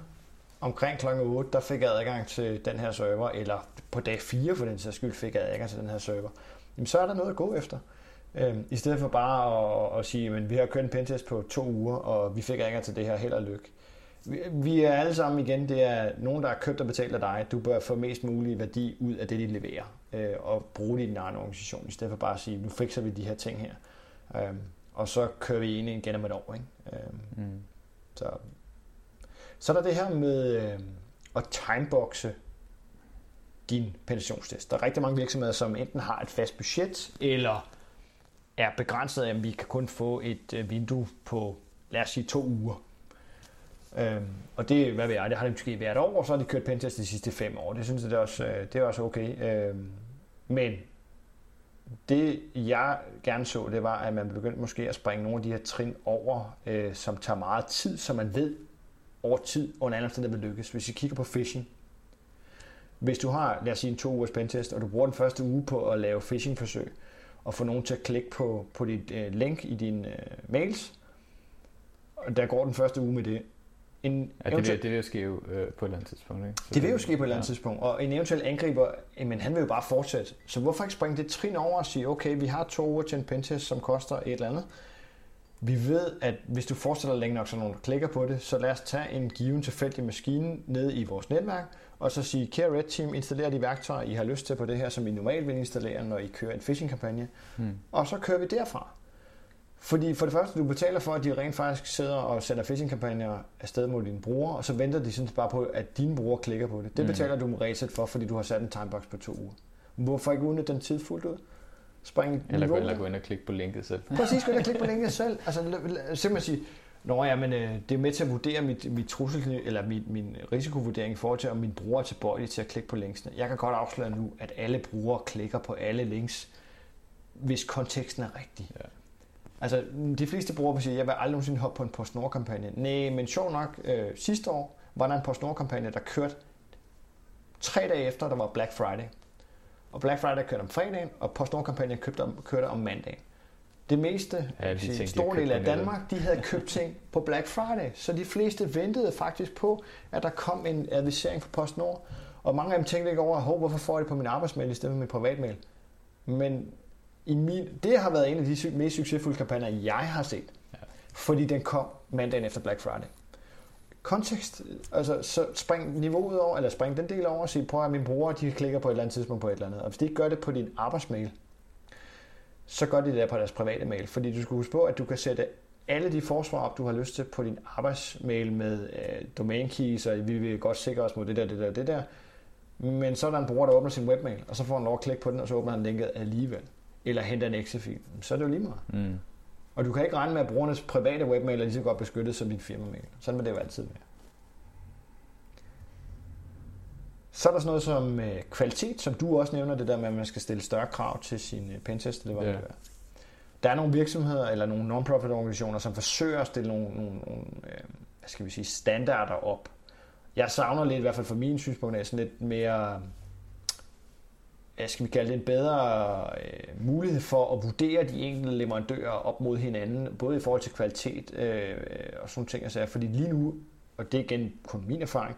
omkring kl. 8, der fik jeg adgang til den her server, eller på dag 4 for den sags skyld fik jeg adgang til den her server, jamen så er der noget at gå efter. Øhm, I stedet for bare at, at sige, at vi har kørt en pentest på to uger, og vi fik adgang til det her held og lykke. Vi, vi er alle sammen igen, det er nogen, der har købt og betalt af dig. Du bør få mest mulig værdi ud af det, de leverer øh, og bruge det i din egen organisation, i stedet for bare at sige, nu fikser vi de her ting her. Øh, og så kører vi ind igen om et år. Ikke? Øh, mm. så. så er der det her med øh, at timeboxe din pensionstest. Der er rigtig mange virksomheder, som enten har et fast budget, eller er begrænset af, at vi kan kun få et øh, vindue på, lad os sige, to uger. Øhm, og det, hvad ved jeg, det har det måske været år, og så har de kørt pentest de sidste fem år. Det synes jeg, det er også, øh, det er også okay. Øhm, men det jeg gerne så, det var, at man begyndte måske at springe nogle af de her trin over, øh, som tager meget tid, så man ved over tid, under andre steder vil lykkes. Hvis vi kigger på phishing, hvis du har, lad os sige, en to ugers pentest, og du bruger den første uge på at lave phishing-forsøg, og få nogen til at klikke på, på dit øh, link i dine øh, mails, og der går den første uge med det, en ja, det, vil, det vil jo ske jo, øh, på et eller andet tidspunkt. Ikke? Så det vil jo ske på et eller andet ja. tidspunkt, og en eventuel angriber, men han vil jo bare fortsætte. Så hvorfor ikke springe det trin over og sige, okay, vi har to uger til en pentest, som koster et eller andet. Vi ved, at hvis du fortsætter længe nok, så nogen klikker på det, så lad os tage en given tilfældig maskine ned i vores netværk, og så sige, kære Red Team, installér de værktøjer, I har lyst til på det her, som I normalt vil installere, når I kører en phishing-kampagne. Hmm. Og så kører vi derfra. Fordi for det første, du betaler for, at de rent faktisk sidder og sender phishing-kampagner afsted mod dine brugere, og så venter de sådan bare på, at dine brugere klikker på det. Det mm. betaler du reset for, fordi du har sat en timebox på to uger. Hvorfor ikke udnytte den tid fuldt ud? Spring eller, gå, eller gå ind og klikke på linket selv. Præcis, gå ind og klikke på linket selv. Altså simpelthen sige, Nå ja, men øh, det er med til at vurdere mit, mit trussel, eller min, min risikovurdering i forhold til, om min bruger er tilbøjelig til at klikke på linksene. Jeg kan godt afsløre nu, at alle brugere klikker på alle links, hvis konteksten er rigtig. Ja. Altså, de fleste brugere vil sige, jeg vil aldrig nogensinde hoppe på en PostNord-kampagne. Nej, men sjov nok, øh, sidste år var der en PostNord-kampagne, der kørte tre dage efter, der var Black Friday. Og Black Friday kørte om fredagen, og PostNord-kampagnen kørte om, kørte om mandagen. det meste, Alle de en ting, de stor har del af. Danmark, de havde købt ting på Black Friday. Så de fleste ventede faktisk på, at der kom en advisering fra PostNord. Og mange af dem tænkte ikke over, hvorfor får jeg det på min arbejdsmail i stedet for min privatmail. Men i min, det har været en af de mest succesfulde kampagner, jeg har set. Ja. Fordi den kom mandagen efter Black Friday. Kontekst, altså så spring niveauet over, eller spring den del over og sige, prøv at mine brugere, de klikker på et eller andet tidspunkt på et eller andet. Og hvis de ikke gør det på din arbejdsmail, så gør de det der på deres private mail. Fordi du skal huske på, at du kan sætte alle de forsvar op, du har lyst til på din arbejdsmail med øh, domain keys, og vi vil godt sikre os mod det der, det der, det der. Men så er der en bruger, der åbner sin webmail, og så får han lov at klikke på den, og så åbner han linket alligevel. Eller henter en exe-fil. Så er det jo lige meget. Mm. Og du kan ikke regne med, at brugernes private webmail er lige så godt beskyttet som din firmamail. Sådan vil det jo altid være. Så er der sådan noget som øh, kvalitet, som du også nævner, det der med, at man skal stille større krav til sin øh, pentest, eller hvad Ja. det er. Der er nogle virksomheder eller nogle non-profit organisationer, som forsøger at stille nogle, nogle, nogle øh, hvad skal vi sige, standarder op. Jeg savner lidt, i hvert fald fra min synspunkt, af sådan lidt mere, Øh, skal vi kalde det, en bedre øh, mulighed for at vurdere de enkelte leverandører op mod hinanden, både i forhold til kvalitet øh, øh og sådan ting. Altså, fordi lige nu, og det er igen kun min erfaring,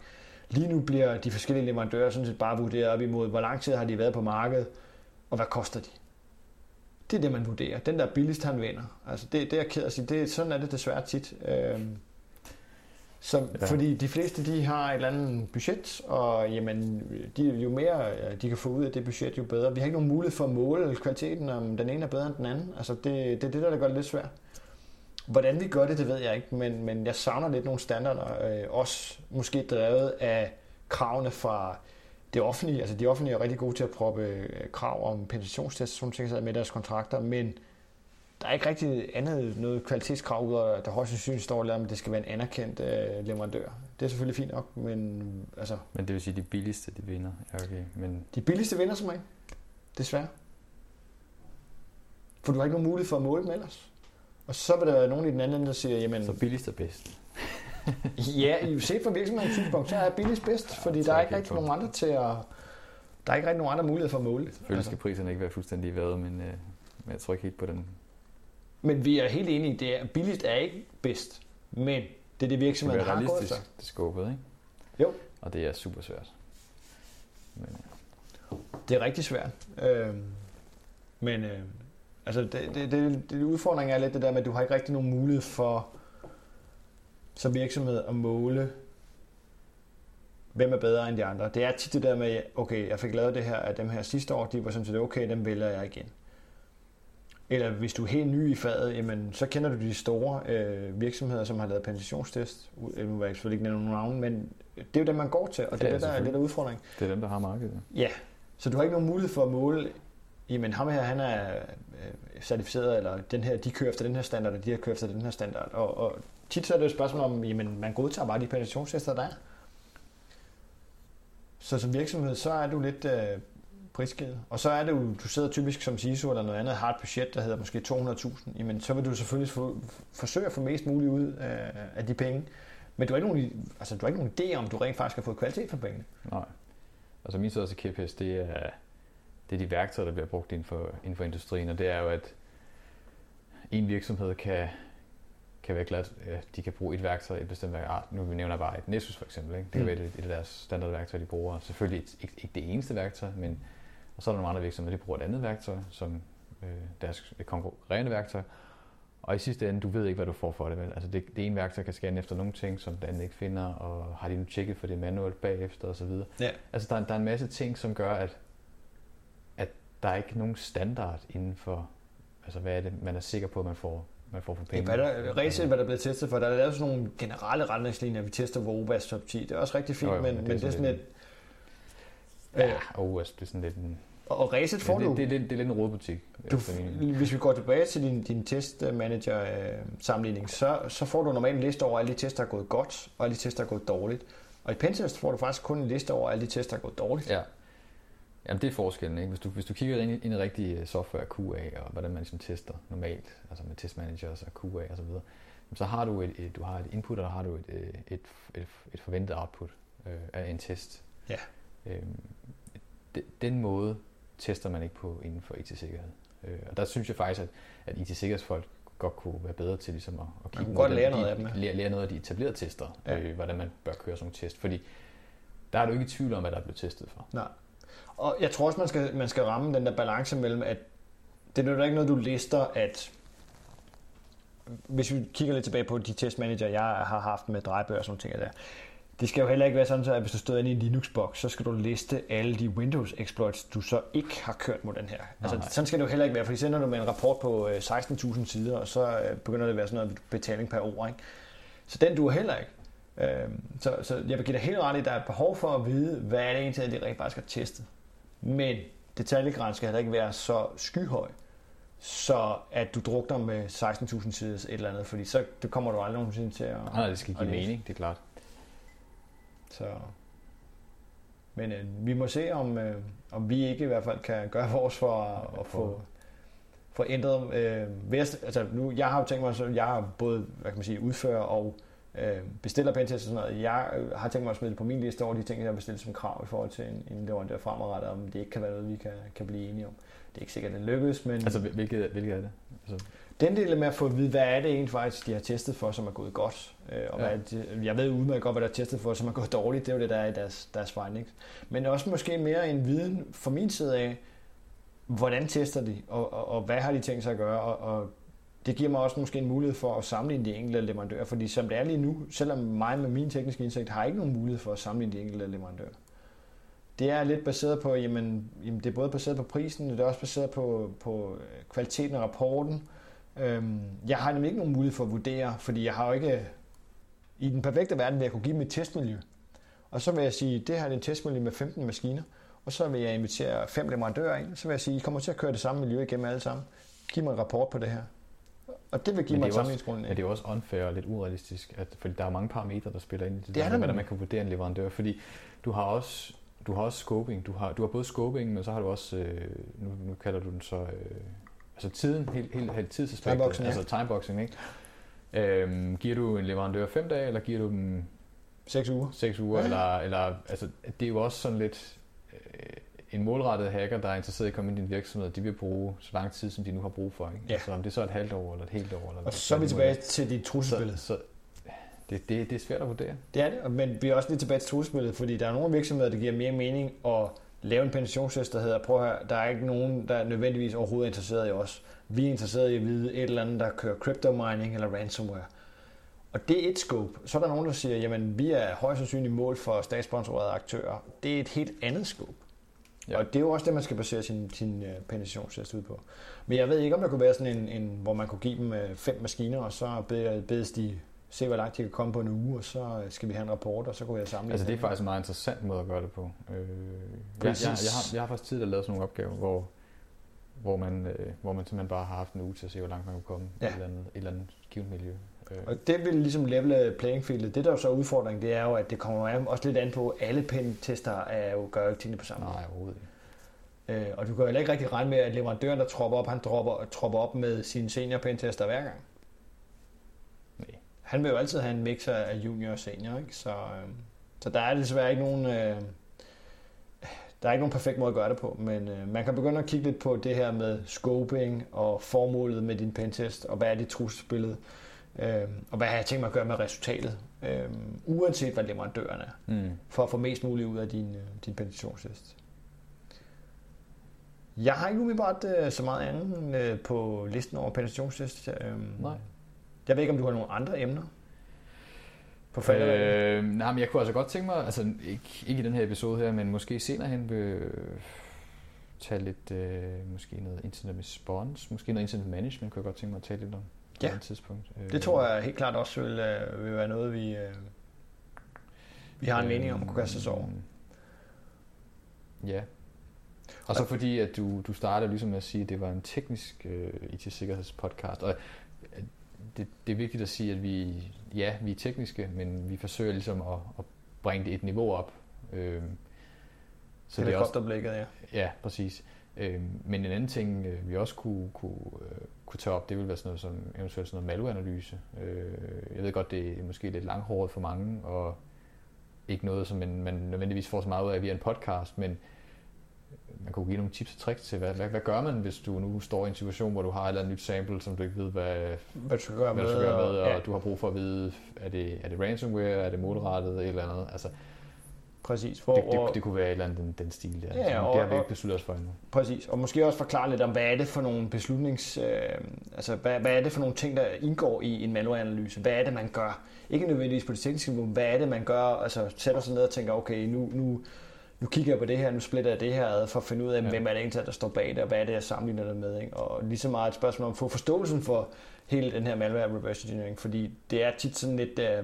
lige nu bliver de forskellige leverandører sådan set bare vurderet op imod, hvor lang tid har de været på markedet, og hvad koster de. Det er det, man vurderer. Den, der er billigst, han vinder. Altså, det, det er jeg ked af at sige. Det, sådan er det desværre tit. Øh, så, Ja. Fordi de fleste, de har et eller andet budget, og jamen, de, jo mere ja, de kan få ud af det budget, jo bedre. Vi har ikke nogen mulighed for at måle kvaliteten, om den ene er bedre end den anden. Altså, det, det er det, der, der gør det lidt svært. Hvordan vi gør det, det ved jeg ikke, men, men jeg savner lidt nogle standarder, øh, også måske drevet af kravene fra det offentlige. Altså de offentlige er rigtig gode til at proppe øh, krav om penetrationstest og sådan ting med deres kontrakter, men der er ikke rigtig andet noget kvalitetskrav, udover at der højst sandsynligt står, at det skal være en anerkendt øh, leverandør. Det er selvfølgelig fint nok, men altså, Men det vil sige, at de billigste, de vinder. Ja, okay. Men de billigste vinder som regel. Desværre. For du har ikke nogen mulighed for at måle dem ellers. Og så vil der være nogen i den anden ende, der siger, jamen, så billigst er bedst. Ja, i set fra virksomhedens synspunkt, så er billigst bedst, fordi så der er ikke rigtig nogen andre til at... Der er ikke rigtig nogen andre muligheder for at måle. Selvfølgelig skal priserne ikke være fuldstændig i vejret, men, øh, men jeg tror ikke helt på den. Men vi er helt enige i, det er billigst er ikke bedst, men det er det Det virksomheden være har gået efter. det skubbet, ikke? Jo. Og det er super svært. Men, øh, Det er rigtig svært. Øhm, men øh, altså det, det, det, det, udfordringen er lidt det der med, at du har ikke rigtig nogen mulighed for som virksomhed at måle, hvem er bedre end de andre. Det er tit det der med, okay, jeg fik lavet det her af dem her sidste år, de var sådan set okay, dem vælger jeg igen. Eller hvis du er helt ny i faget, jamen, så kender du de store øh, virksomheder, som har lavet penetrationstest. Nu vil jeg selvfølgelig ikke nævne nogen navn, men det er jo dem, man går til, og det Ja, er det, der er lidt af udfordringen. det er dem, der har markedet. Ja, så du har ikke nogen mulighed for at måle, jamen ham her, han er øh, certificeret, eller den her, de kører efter den her standard, og de her kører efter den her standard. Og, og tit så er det et spørgsmål om, jamen man godtager bare de penetrationstester, der er. Så som virksomhed, så er du lidt øh, prisgivet. Og så er det jo, du sidder typisk som CISO eller noget andet, har et budget, der hedder måske 200.000, jamen så vil du selvfølgelig få, forsøge at få mest muligt ud af, af de penge. Men du har, ikke nogen, altså, du har ikke nogen idé om, du rent faktisk har fået kvalitet for pengene. Nej. Altså min største kæphest, det er, det er de værktøjer, der bliver brugt inden for, inden for industrien, og det er jo, at en virksomhed kan, kan være glad, at de kan bruge et værktøj, et bestemt værktøj. Ah, nu vi nævner bare et Nessus for eksempel. Ikke? Det kan Mm. være et, et af deres standardværktøjer, de bruger. Selvfølgelig ikke, ikke det eneste værktøj, men og så er der nogle andre virksomheder, de bruger et andet værktøj, som øh, deres konkurrerende værktøj. Og i sidste ende, du ved ikke, hvad du får for det. Vel? Altså det, det ene værktøj kan scanne efter nogle ting, som den anden ikke finder, og har de nu tjekket for det manuelt bagefter osv. Ja. Altså der, er- der er en masse ting, som gør, at, at der er ikke nogen standard inden for, altså hvad er det, man er sikker på, at man får, man får for Ja, penge. hvad der, reelt hvad der er blevet testet for, der er lavet sådan nogle generelle retningslinjer, vi tester for OBAS top 10. Det er også rigtig fint, Jo, jo, men, men men, det er det er sådan et... Ja, Øh, og altså, det er sådan lidt en, og Reset får det, du... det, det, det, det er lidt en rådbutik. Du, efter min- hvis vi går tilbage til din, din testmanager øh, sammenligning, så, så får du normalt en liste over alle de tests, der er gået godt, og alle de tests, der er gået dårligt. Og i Pentest får du faktisk kun en liste over alle de tests, der er gået dårligt. Ja. Jamen det er forskellen, ikke? Hvis du, hvis du kigger ind i, i rigtig øh, software QA, og hvordan man ligesom tester normalt, altså med testmanagers og QA og så videre, så har du et, et, du har et input, og der har du et, øh, et, et, et forventet output øh, af en test. Ja. De- den måde, tester man ikke på inden for IT-sikkerhed. Øh, og der synes jeg faktisk, at, at IT-sikkerhedsfolk godt kunne være bedre til ligesom at, at kigge godt lære noget af dem. Lære, lære noget af de etablerede tester, ja. øh, hvordan man bør køre sådan nogle test. Fordi der er du ikke i tvivl om, hvad der er blevet testet for. Nej. Og jeg tror også, man skal, man skal ramme den der balance mellem, at det er jo ikke noget, du lister, at hvis vi kigger lidt tilbage på de testmanager, jeg har haft med drejebøger og sådan ting der, det skal jo heller ikke være sådan, at hvis du stod inde i en Linux-boks, så skal du liste alle de Windows-exploits, du så ikke har kørt mod den her. Altså, nej. sådan skal det jo heller ikke være, for sender du med en rapport på 16.000 øh, sider, og så øh, begynder det at være sådan noget betaling per ord. Ikke? Så den du heller ikke. Øhm, så, så jeg vil give dig helt ret i, at der er behov for at vide, hvad er det egentlig, det rent faktisk har testet. Men detaljegrænsen skal heller ikke være så skyhøj, så at du drukner med 16.000 sider et eller andet, fordi så det kommer du aldrig nogensinde til at... Nej, det skal give mening, det er klart. Så, men øh, vi må se, om, øh, om vi ikke i hvert fald kan gøre vores for at, at få, få ændret. Øh, vest, altså nu, jeg har jo tænkt mig, så jeg har både hvad kan man sige, udfører og øh, bestiller pentest og sådan noget. Jeg øh, har tænkt mig at smide det på min liste over de ting, jeg har bestilt som krav i forhold til en, en leverandør fremadrettet, om det ikke kan være noget, vi kan, kan blive enige om. Det er ikke sikkert, at det lykkes, men... Altså, hvilket, hvilket er det? Altså... Den del med at få at vide, hvad er det egentlig faktisk, de har testet for, som er gået godt. Øh, og ja. hvad de, jeg ved udmærket godt, hvad der er testet for, som er gået dårligt. Det er jo det, der er i deres, deres findings. Men også måske mere en viden fra min side af, hvordan tester de, og, og, og hvad har de tænkt sig at gøre. Og, og det giver mig også måske en mulighed for at sammenligne de enkelte leverandører. Fordi som det er lige nu, selvom mig med min tekniske indsigt har ikke nogen mulighed for at sammenligne de enkelte leverandører. Det er lidt baseret på, jamen, jamen det er både baseret på prisen, det er også baseret på, på kvaliteten af rapporten, Øhm, jeg har nemlig ikke nogen mulighed for at vurdere, fordi jeg har jo ikke... I den perfekte verden vil jeg kunne give et testmiljø. Og så vil jeg sige, det her er en testmiljø med 15 maskiner, og så vil jeg invitere fem leverandører ind, så vil jeg sige, I kommer til at køre det samme miljø igennem alle sammen. Giv mig en rapport på det her. Og det vil give mig et sammenligningsgrundlag. Men det er også unfair og lidt urealistisk, at, fordi der er mange parametre, der spiller ind i det, det der, hvordan man kan vurdere en leverandør. Fordi du har også, du har også scoping. Du har, du har både scoping, men så har du også, øh, nu, nu kalder du den så øh, altså tiden, helt, helt, helt tidsaspektet, timeboxing, altså timeboxing, ikke? Øhm, giver du en leverandør fem dage, eller giver du dem 6 uger? 6 uger, ja. eller, eller altså, det er jo også sådan lidt øh, en målrettet hacker, der er interesseret i at komme ind i din virksomhed, de vil bruge så lang tid, som de nu har brug for. Ikke? Ja. Altså om det er så et halvt år, eller et helt år. Eller og så er vi tilbage til dit trusselsbillede. Så, så det, det, det er svært at vurdere. Det er det, men vi er også lidt tilbage til trusselsbilledet, fordi der er nogle virksomheder, der giver mere mening at lave en penetrationstest, der hedder, prøv at høre, der er ikke nogen, der er nødvendigvis overhovedet interesseret i os. Vi er interesseret i at vide et eller andet, der kører crypto mining eller ransomware. Og det er et scope. Så er der nogen, der siger, jamen vi er højst sandsynligt mål for statssponsorerede aktører. Det er et helt andet scope. Ja. Og det er jo også det, man skal basere sin, sin uh, penetrationstest ud på. Men jeg ved ikke, om der kunne være sådan en, en hvor man kunne give dem uh, fem maskiner, og så bedes de se, hvor langt de kan komme på en uge, og så øh, skal vi have en rapport, og så kunne jeg samle Altså det er faktisk en meget interessant måde at gøre det på. Øh, jeg, jeg, jeg, har, jeg har faktisk tidligere lavet sådan nogle opgaver, hvor, hvor, man, øh, hvor man simpelthen bare har haft en uge til at se, hvor langt man kan komme ja. i et eller andet, et eller andet givet miljø. Øh. Og det vil ligesom levele playing fieldet. Det der er så udfordringen, det er jo, at det kommer også lidt an på, at alle pen-tester er jo, gør jo ikke tingene på samme måde. Nej, overhovedet ikke. Øh, og du kan jo ikke rigtig regne med, at leverandøren, der tropper op, han dropper, tropper op med sine senior pentester hver gang han vil jo altid have en mix af junior og senior, ikke? Så, øh, så der er desværre ikke nogen... Øh, der er ikke nogen perfekt måde at gøre det på, men øh, man kan begynde at kigge lidt på det her med scoping og formålet med din pentest, og hvad er det trusselsbillede, øh, og hvad har jeg tænkt mig at gøre med resultatet, øh, uanset hvad leverandøren er, mm. for at få mest muligt ud af din, øh, din penetrationstest. Jeg har ikke umiddelbart øh, så meget andet øh, på listen over penetrationstest. Øh, Nej. Jeg ved ikke, om du har nogle andre emner på Øh, nej, men jeg kunne altså godt tænke mig, altså ikke, ikke i den her episode her, men måske senere hen vil øh, tage lidt, øh, måske noget internet response, måske noget internet management, kunne jeg godt tænke mig at tale lidt om ja. på et tidspunkt. det tror jeg helt klart også vil, øh, vil være noget, vi, øh, vi har en øh, mening om at kunne kaste os over. Ja. Og så fordi, at du, du startede ligesom med at sige, at det var en teknisk øh, IT-sikkerhedspodcast, og det, det er vigtigt at sige, at vi, ja, vi er tekniske, men vi forsøger ligesom at, at bringe det et niveau op. Øhm, så det er også blikket, ja. Ja, præcis. Øhm, men en anden ting, øh, vi også kunne, kunne, øh, kunne tage op, det ville være sådan noget som eventuelt sådan noget malwareanalyse. Øh, jeg ved godt, det er måske lidt langhåret for mange, og ikke noget, som man, man nødvendigvis får så meget ud af via en podcast, men man kunne give nogle tips og tricks til, hvad, hvad, hvad gør man, hvis du nu står i en situation, hvor du har et eller andet nyt sample, som du ikke ved, hvad, hvad du skal gøre hvad med, du skal gøre med, og ja. du har brug for at vide, er det, er det ransomware, er det målrettet, et eller andet. Altså, Præcis. Hvor, det, det, det kunne være et eller andet den, den stil der. Ja, Så og- det har vi ikke besluttet os for endnu. Præcis, og måske også forklare lidt om, hvad er det for nogle beslutnings... Øh, altså, hvad, hvad er det for nogle ting, der indgår i en malwareanalyse? Hvad er det, man gør? Ikke nødvendigvis på det tekniske niveau, men hvad er det, man gør? Altså, sætter sig ned og tænker, okay, nu, nu, nu kigger jeg på det her, nu splitter jeg det her ad, for at finde ud af, Ja. hvem er det egentlig, der står bag det, og hvad er det, jeg sammenligner det med. Ikke? Og lige så meget et spørgsmål om at få forståelsen for hele den her malware reverse engineering, fordi det er tit sådan lidt øh,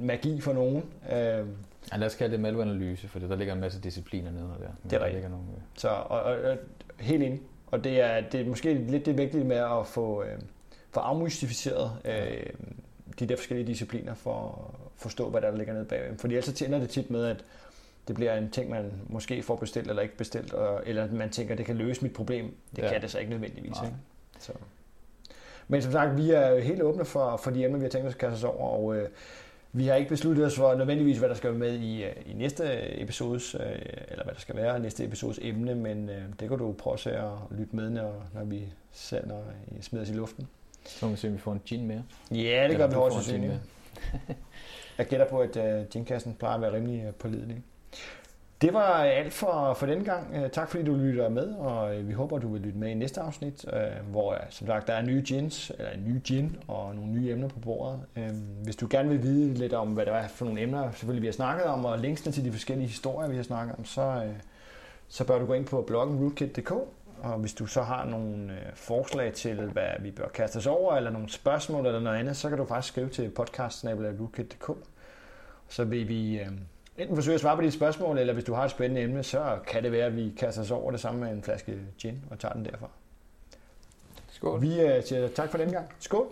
magi for nogen. Øh, Ja, lad os kalde det malwareanalyse, for der ligger en masse discipliner nede der. Men Det er der rigtigt. ligger nogle, øh, Så og, og, og, helt enig. Og det er, det er måske lidt det vigtige med at få, øh, få afmystificeret øh, de der forskellige discipliner for at forstå, hvad der ligger nede bagved. Fordi ellers så ender det tit med, at det bliver en ting, man måske får bestilt eller ikke bestilt, og, eller man tænker, det kan løse mit problem. Det Ja. kan det så ikke nødvendigvis. Nej. Ikke? Så. Men som sagt, vi er helt åbne for, for de emner, vi har tænkt os at kaste os over, og øh, vi har ikke besluttet os for nødvendigvis, hvad der skal være med i, øh, i næste episodes, øh, eller hvad der skal være i næste episodes emne, men øh, det kan du prøve at lytte med, når, når vi når I smider os i luften. Så må vi se, om vi får en gin mere. Ja, det Eller gør vi højst sandsynligt. Jeg gætter på, at øh, ginkassen plejer at være rimelig øh, pålidelig. Det var alt for, for denne gang. Øh, tak fordi du lytter med, og øh, vi håber, du vil lytte med i næste afsnit, øh, hvor som sagt der er nye gins, eller en ny gin og nogle nye emner på bordet. Hvis du gerne vil vide lidt om, hvad det er for nogle emner, selvfølgelig vi har snakket om, og linksene til de forskellige historier, vi har snakket om, så, så bør du gå ind på bloggen rootkit.dk, og hvis du så har nogle forslag til, hvad vi bør kaste os over, eller nogle spørgsmål eller noget andet, så kan du faktisk skrive til podcast Så vil vi øh, enten forsøge at svare på de spørgsmål, eller hvis du har et spændende emne, så kan det være, at vi kaster os over det samme med en flaske gin og tager den derfra. Skål. Vi øh, siger tak for den gang. Skål!